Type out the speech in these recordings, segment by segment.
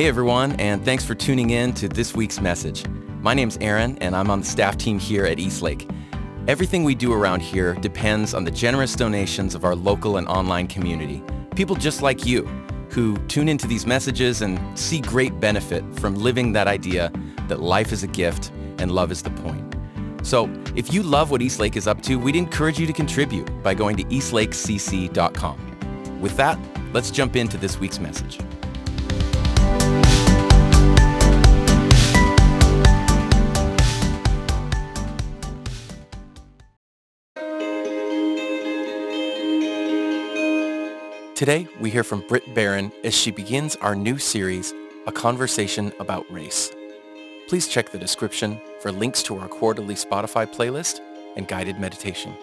Hey everyone, and thanks for tuning in to this week's message. My name's Aaron, and I'm on the staff team here at Eastlake. Everything we do around here depends on the generous donations of our local and online community. People just like you who tune into these messages and see great benefit from living that idea that life is a gift and love is the point. So if you love what Eastlake is up to, we'd encourage you to contribute by going to eastlakecc.com. With that, let's jump into this week's message. Today, we hear from Brit Barron as she begins our new series, A Conversation About Race. Please check the description for links to our quarterly Spotify playlist and guided meditation.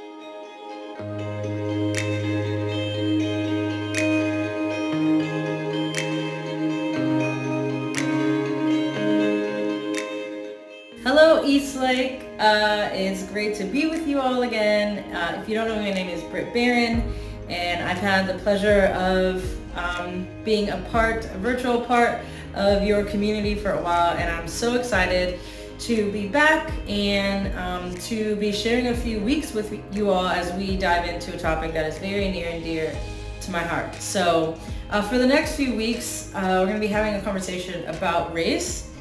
Hello, Eastlake. Uh, it's great to be with you all again. Uh, if you don't know, my name is Brit Barron and I've had the pleasure of um, being a part, a virtual part of your community for a while, and I'm so excited to be back and um, to be sharing a few weeks with you all as we dive into a topic that is very near and dear to my heart. So uh, for the next few weeks, uh, we're going to be having a conversation about race,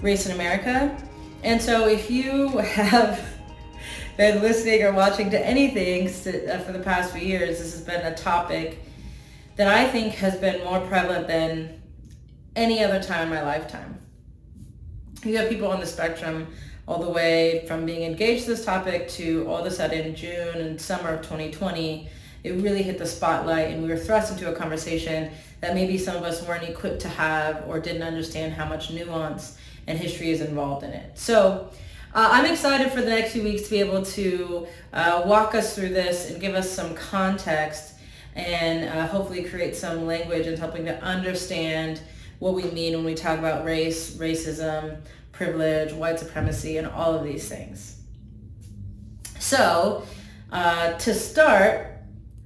race in America. And so if you have been listening or watching to anything uh, for the past few years, this has been a topic that I think has been more prevalent than any other time in my lifetime. You have people on the spectrum all the way from being engaged to this topic to all of a sudden June and summer of 2020, it really hit the spotlight and we were thrust into a conversation that maybe some of us weren't equipped to have or didn't understand how much nuance and history is involved in it. So uh, I'm excited for the next few weeks to be able to uh, walk us through this and give us some context and uh, hopefully create some language and helping to understand what we mean when we talk about race, racism, privilege, white supremacy, and all of these things. So uh, to start,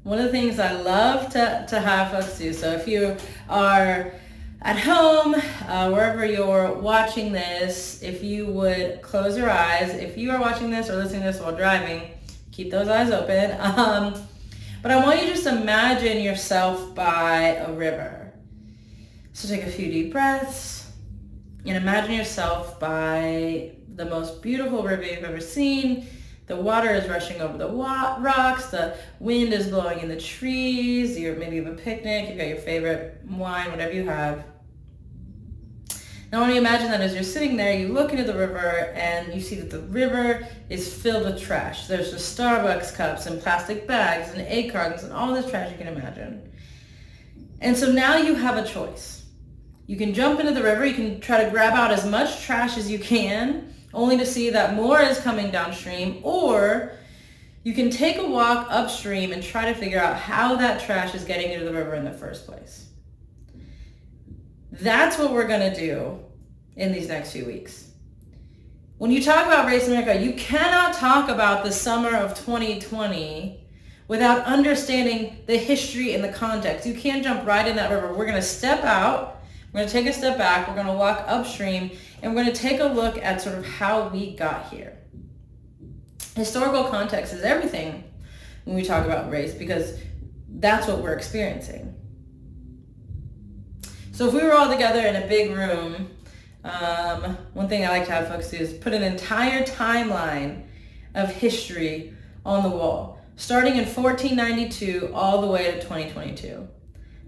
one of the things I love to, to have folks do, so if you are at home, uh, wherever you're watching this, if you would close your eyes, if you are watching this or listening to this while driving, keep those eyes open. Um, but I want you to just imagine yourself by a river. So take a few deep breaths and imagine yourself by the most beautiful river you've ever seen. The water is rushing over the wa- rocks. The wind is blowing in the trees. You're maybe you have a picnic. You've got your favorite wine, whatever you have. Now when you imagine that as you're sitting there, you look into the river and you see that the river is filled with trash. There's just Starbucks cups and plastic bags and egg cartons and all this trash you can imagine. And so now you have a choice. You can jump into the river, you can try to grab out as much trash as you can, only to see that more is coming downstream, or you can take a walk upstream and try to figure out how that trash is getting into the river in the first place. That's what we're going to do in these next few weeks. When you talk about race in America, you cannot talk about the summer of 2020 without understanding the history and the context. You can't jump right in that river. We're going to step out. We're going to take a step back. We're going to walk upstream and we're going to take a look at sort of how we got here. Historical context is everything when we talk about race because that's what we're experiencing. So if we were all together in a big room, um, one thing I like to have folks do is put an entire timeline of history on the wall, starting in 1492 all the way to 2022.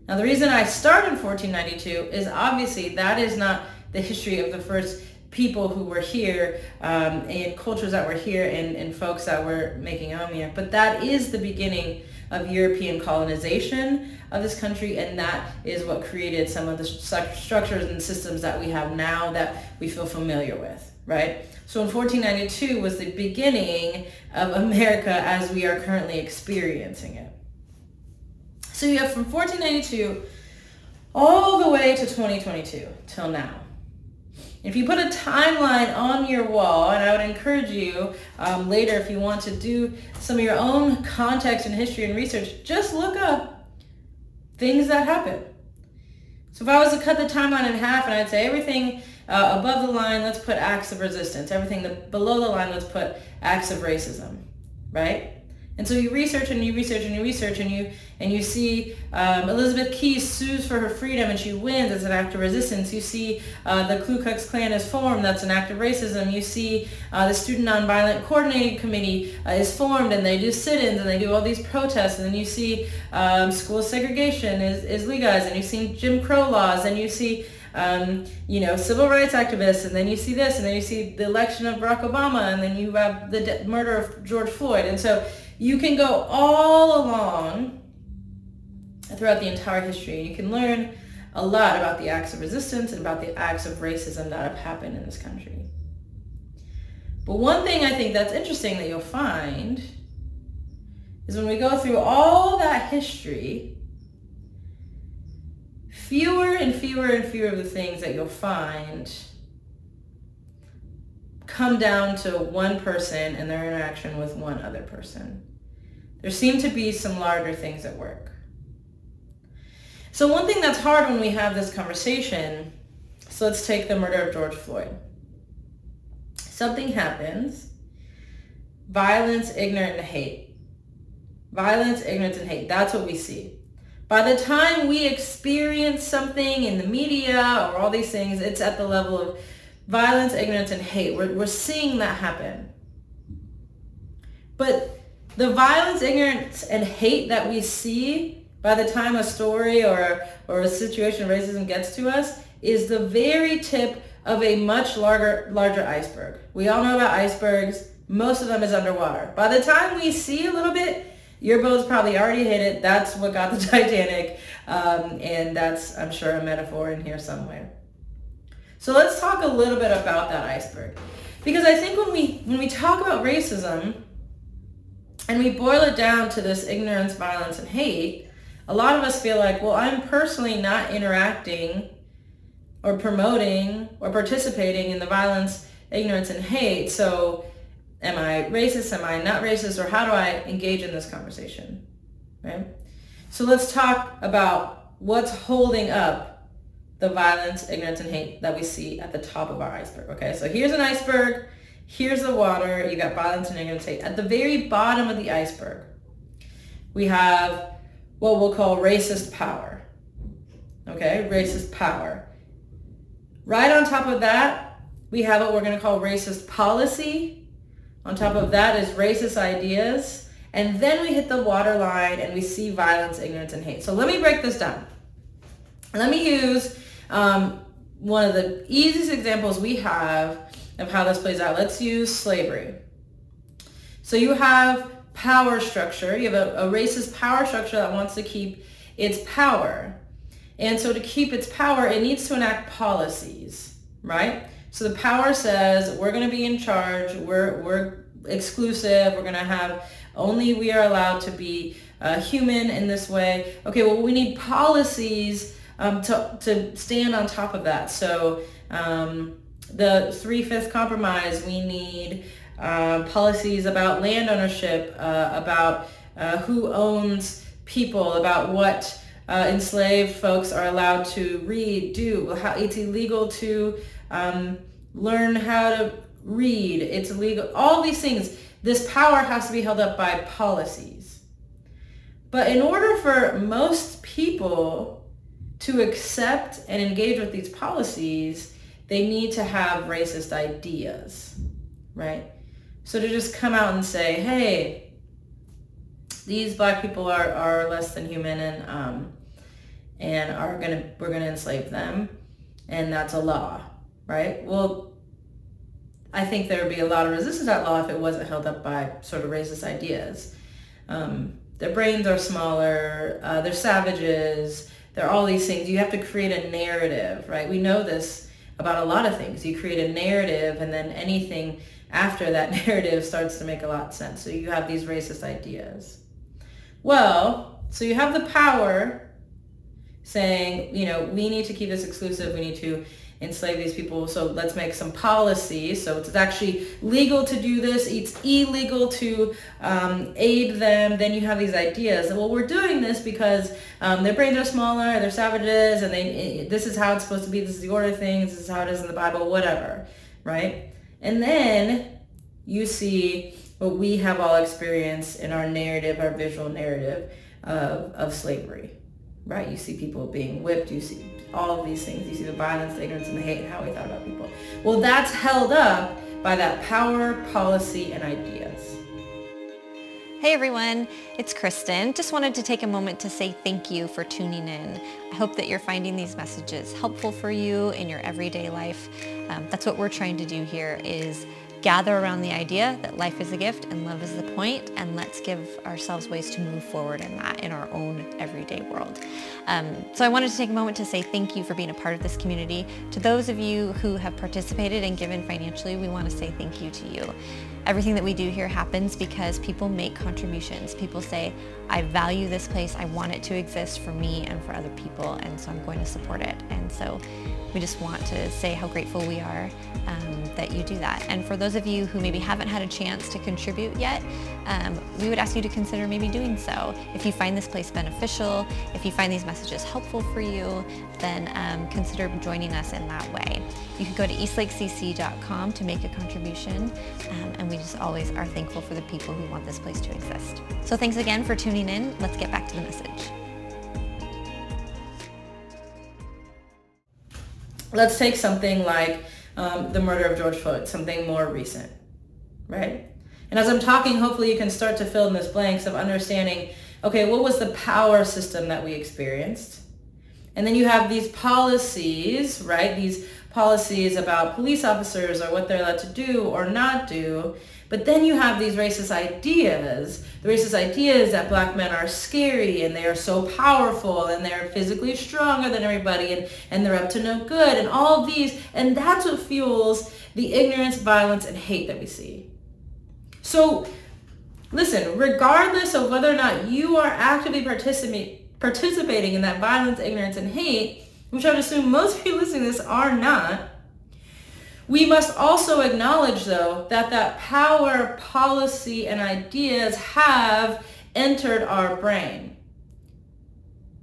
Now the reason I start in 1492 is obviously that is not the history of the first people who were here um, and cultures that were here and, and folks that were making Omia, but that is the beginning of European colonization of this country, and that is what created some of the structures and systems that we have now that we feel familiar with, right? So in 1492 was the beginning of America as we are currently experiencing it. So you have from 1492 all the way to 2022 till now. If you put a timeline on your wall, and I would encourage you um, later if you want to do some of your own context and history and research, just look up things that happen. So if I was to cut the timeline in half and I'd say everything uh, above the line, let's put acts of resistance. Everything below the line, let's put acts of racism, right? And so you research and you research and you research and you and you see um, Elizabeth Keys sues for her freedom and she wins as an act of resistance. You see uh, the Ku Klux Klan is formed. That's an act of racism. You see uh, the Student Nonviolent Coordinating Committee uh, is formed and they do sit-ins and they do all these protests. And then you see um, school segregation is, is legalized and you see Jim Crow laws and you see um, you know, civil rights activists, and then you see this, and then you see the election of Barack Obama, and then you have the de- murder of George Floyd. And so you can go all along throughout the entire history. And you can learn a lot about the acts of resistance and about the acts of racism that have happened in this country. But one thing I think that's interesting that you'll find is when we go through all that history, fewer and fewer and fewer of the things that you'll find come down to one person and their interaction with one other person. There seem to be some larger things at work. So one thing that's hard when we have this conversation, so let's take the murder of George Floyd. Something happens, violence, ignorance, and hate. Violence, ignorance, and hate. That's what we see. By the time we experience something in the media or all these things, it's at the level of violence, ignorance, and hate. We're, we're seeing that happen. But the violence, ignorance, and hate that we see by the time a story or, or a situation of racism gets to us is the very tip of a much larger, larger iceberg. We all know about icebergs. Most of them is underwater. By the time we see a little bit, your boat's probably already hit it. That's what got the Titanic. Um, and that's, I'm sure, a metaphor in here somewhere. So let's talk a little bit about that iceberg. Because I think when we, when we talk about racism and we boil it down to this ignorance, violence, and hate, a lot of us feel like, well, I'm personally not interacting or promoting or participating in the violence, ignorance, and hate. So am I racist? Am I not racist? Or how do I engage in this conversation? Right? So let's talk about what's holding up the violence, ignorance, and hate that we see at the top of our iceberg. Okay, so here's an iceberg. Here's the water. You got violence and ignorance, hate. At the very bottom of the iceberg, we have what we'll call racist power. Okay, racist power. Right on top of that, we have what we're going to call racist policy. On top of that is racist ideas. And then we hit the waterline and we see violence, ignorance, and hate. So let me break this down. Let me use um, one of the easiest examples we have of how this plays out. Let's use slavery. So you have power structure. You have a, a racist power structure that wants to keep its power. And so to keep its power, it needs to enact policies, right? So the power says we're going to be in charge. We're, we're exclusive. We're going to have only we are allowed to be uh, human in this way. Okay, well, we need policies um, to, to stand on top of that. So um, the three-fifth compromise, we need uh, policies about land ownership, uh, about uh, who owns people, about what uh, enslaved folks are allowed to read, do, how it's illegal to um, learn how to read, it's illegal, all these things. This power has to be held up by policies. But in order for most people to accept and engage with these policies, they need to have racist ideas, right? So to just come out and say, hey, these black people are, are less than human and um, and are gonna we're gonna enslave them, and that's a law, right? Well, I think there would be a lot of resistance to that law if it wasn't held up by sort of racist ideas. Um, their brains are smaller, uh, they're savages, there are all these things. You have to create a narrative, right? We know this about a lot of things. You create a narrative and then anything after that narrative starts to make a lot of sense. So you have these racist ideas. Well, so you have the power saying, you know, we need to keep this exclusive. We need to enslave these people. So let's make some policy. So it's actually legal to do this. It's illegal to um, aid them. Then you have these ideas. Well, we're doing this because um, their brains are smaller, they're savages, and they this is how it's supposed to be. This is the order of things. This is how it is in the Bible. Whatever, right? And then you see what we have all experienced in our narrative, our visual narrative of, of slavery, right? You see people being whipped. You see all of these things. You see the violence, the ignorance, and the hate, and how we thought about people. Well, that's held up by that power, policy, and ideas. Hey everyone, it's Kristen. Just wanted to take a moment to say thank you for tuning in. I hope that you're finding these messages helpful for you in your everyday life. Um, that's what we're trying to do here is gather around the idea that life is a gift and love is the point, and let's give ourselves ways to move forward in that in our own everyday world. Um, so I wanted to take a moment to say thank you for being a part of this community. To those of you who have participated and given financially, we want to say thank you to you. Everything that we do here happens because people make contributions. People say, I value this place. I want it to exist for me and for other people, and so I'm going to support it. And so we just want to say how grateful we are um, that you do that. And for those of you who maybe haven't had a chance to contribute yet, um, we would ask you to consider maybe doing so. If you find this place beneficial, if you find these messages helpful for you, then um, consider joining us in that way. You can go to eastlakecc.com to make a contribution, um, and we just always are thankful for the people who want this place to exist. So thanks again for tuning in. Let's get back to the message. let's take something like um, the murder of George Floyd, something more recent, right? And as I'm talking, hopefully you can start to fill in those blanks of understanding, okay, what was the power system that we experienced? And then you have these policies, right? These policies about police officers or what they're allowed to do or not do. But then you have these racist ideas. The racist ideas that black men are scary and they are so powerful and they're physically stronger than everybody and, and they're up to no good and all these. And that's what fuels the ignorance, violence, and hate that we see. So listen, regardless of whether or not you are actively participating participating in that violence, ignorance, and hate, which I would assume most people listening to this are not, we must also acknowledge, though, that that power, policy, and ideas have entered our brain.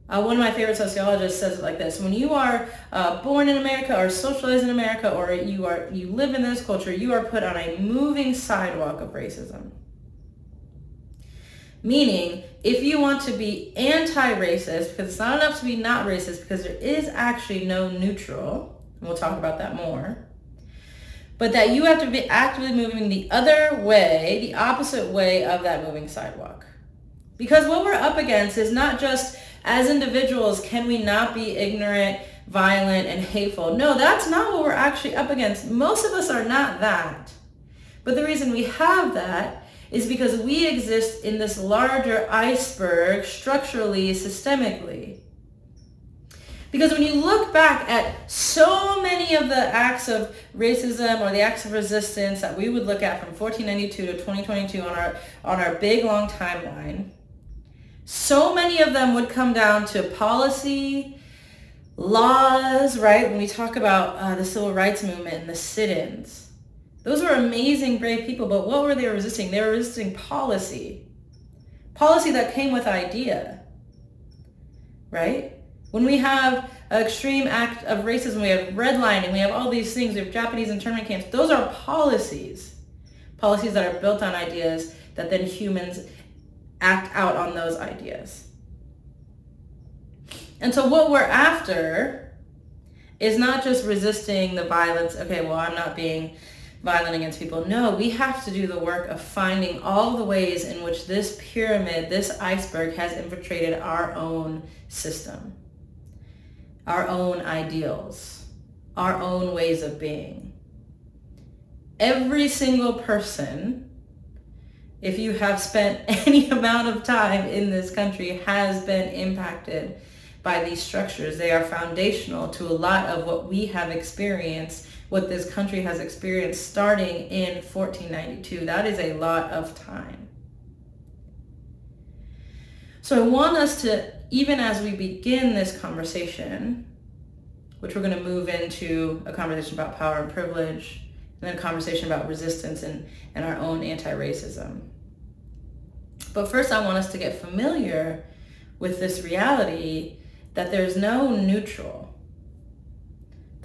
Uh, one of my favorite sociologists says it like this: When you are uh, born in America, or socialized in America, or you are you live in this culture, you are put on a moving sidewalk of racism. Meaning, if you want to be anti-racist, because it's not enough to be not racist, because there is actually no neutral, and we'll talk about that more but that you have to be actively moving the other way, the opposite way of that moving sidewalk. Because what we're up against is not just as individuals, can we not be ignorant, violent, and hateful? No, that's not what we're actually up against. Most of us are not that. But the reason we have that is because we exist in this larger iceberg structurally, systemically. Because when you look back at so many of the acts of racism or the acts of resistance that we would look at from 1492 to 2022 on our, on our big long timeline, so many of them would come down to policy, laws, right? When we talk about uh, the civil rights movement and the sit-ins, those were amazing, brave people, but what were they resisting? They were resisting policy. Policy that came with idea, right? When we have an extreme act of racism, we have redlining, we have all these things, we have Japanese internment camps. Those are policies. Policies that are built on ideas that then humans act out on those ideas. And so what we're after is not just resisting the violence, okay, well, I'm not being violent against people. No, we have to do the work of finding all the ways in which this pyramid, this iceberg has infiltrated our own system our own ideals, our own ways of being. Every single person, if you have spent any amount of time in this country, has been impacted by these structures. They are foundational to a lot of what we have experienced, what this country has experienced starting in 1492. That is a lot of time. So I want us to even as we begin this conversation, which we're going to move into a conversation about power and privilege, and then a conversation about resistance and, and our own anti-racism. But first I want us to get familiar with this reality that there's no neutral.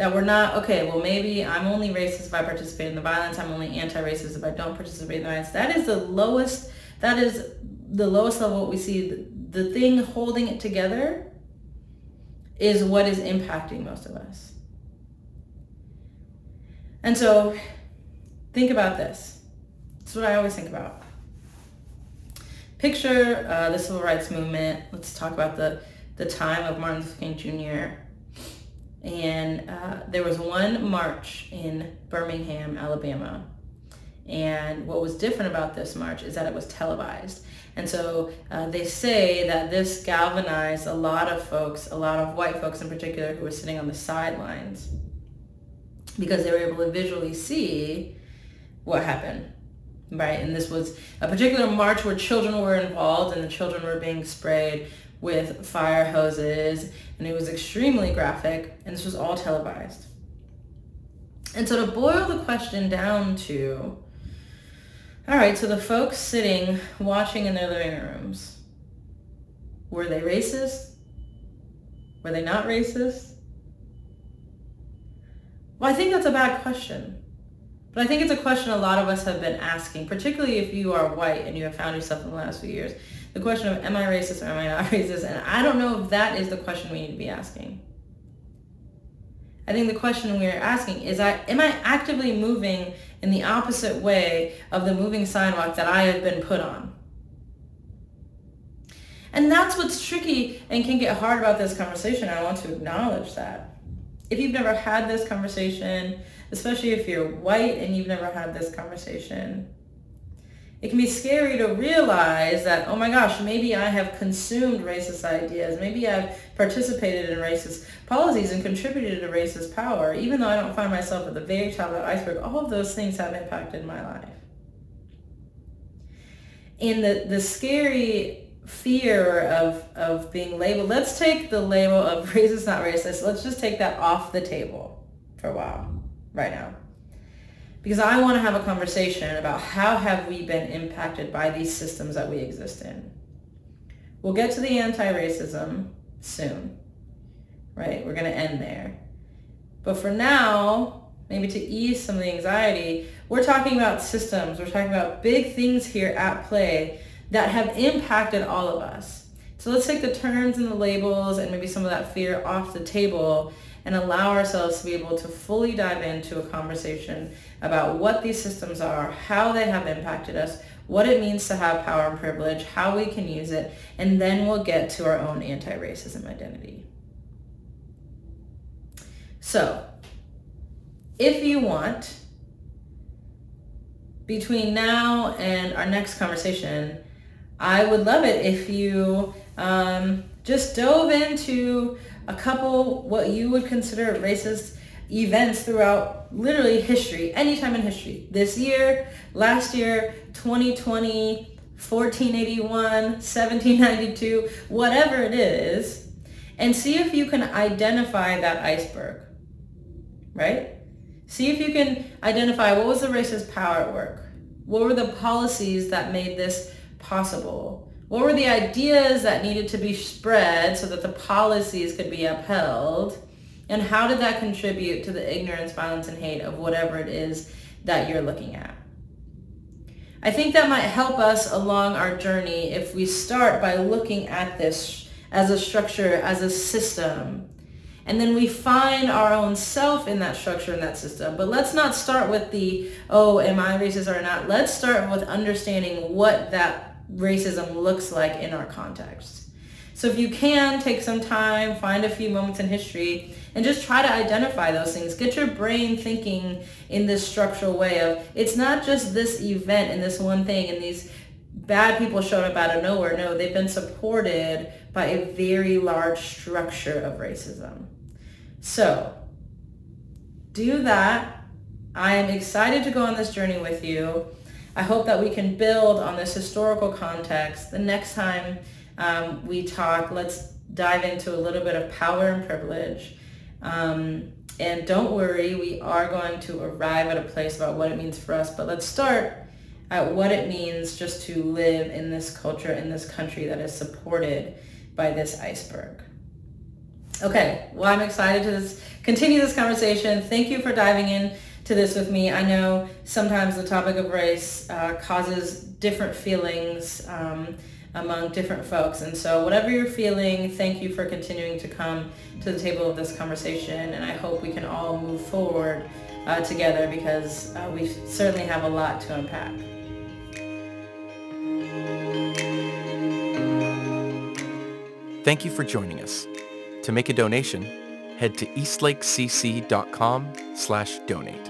That we're not, okay, well maybe I'm only racist if I participate in the violence, I'm only anti-racist if I don't participate in the violence. That is the lowest, that is the lowest level what we see. The, the thing holding it together is what is impacting most of us. And so think about this. Is what I always think about. Picture uh, the civil rights movement. Let's talk about the, the time of Martin Luther King Jr. And uh, there was one march in Birmingham, Alabama. And what was different about this march is that it was televised. And so uh, they say that this galvanized a lot of folks, a lot of white folks in particular, who were sitting on the sidelines because they were able to visually see what happened right? And this was a particular march where children were involved and the children were being sprayed with fire hoses and it was extremely graphic and this was all televised. And so to boil the question down to, all right, so the folks sitting watching in their living rooms, were they racist? Were they not racist? Well, I think that's a bad question. But I think it's a question a lot of us have been asking, particularly if you are white and you have found yourself in the last few years. The question of, am I racist or am I not racist? And I don't know if that is the question we need to be asking. I think the question we're asking is, I, am I actively moving in the opposite way of the moving sidewalk that I have been put on? And that's what's tricky and can get hard about this conversation. I want to acknowledge that. If you've never had this conversation, especially if you're white and you've never had this conversation. It can be scary to realize that, oh my gosh, maybe I have consumed racist ideas. Maybe I've participated in racist policies and contributed to racist power. Even though I don't find myself at the very top of the iceberg, all of those things have impacted my life. And the, the scary fear of, of being labeled, let's take the label of racist, not racist, let's just take that off the table for a while right now because I want to have a conversation about how have we been impacted by these systems that we exist in. We'll get to the anti-racism soon, right? We're going to end there. But for now, maybe to ease some of the anxiety, we're talking about systems. We're talking about big things here at play that have impacted all of us. So let's take the terms and the labels and maybe some of that fear off the table and allow ourselves to be able to fully dive into a conversation about what these systems are, how they have impacted us, what it means to have power and privilege, how we can use it, and then we'll get to our own anti-racism identity. So, if you want, between now and our next conversation, I would love it if you um, just dove into a couple what you would consider racist events throughout literally history, anytime in history. This year, last year, 2020, 1481, 1792, whatever it is, and see if you can identify that iceberg, right? See if you can identify what was the racist power at work? What were the policies that made this possible? What were the ideas that needed to be spread so that the policies could be upheld? And how did that contribute to the ignorance, violence, and hate of whatever it is that you're looking at? I think that might help us along our journey if we start by looking at this as a structure, as a system. And then we find our own self in that structure, and that system. But let's not start with the, oh, am I racist or not? Let's start with understanding what that racism looks like in our context. So if you can, take some time, find a few moments in history, and just try to identify those things. Get your brain thinking in this structural way of, it's not just this event and this one thing and these bad people showed up out of nowhere. No, they've been supported by a very large structure of racism. So do that. I am excited to go on this journey with you. I hope that we can build on this historical context. The next time um, we talk, let's dive into a little bit of power and privilege Um, and don't worry, we are going to arrive at a place about what it means for us, but let's start at what it means just to live in this culture, in this country that is supported by this iceberg. Okay, well, I'm excited to this, continue this conversation. Thank you for diving in to this with me. I know sometimes the topic of race uh, causes different feelings um, among different folks. And so whatever you're feeling, thank you for continuing to come to the table of this conversation. And I hope we can all move forward uh, together because uh, we certainly have a lot to unpack. Thank you for joining us. To make a donation, head to eastlakecc.com slash donate.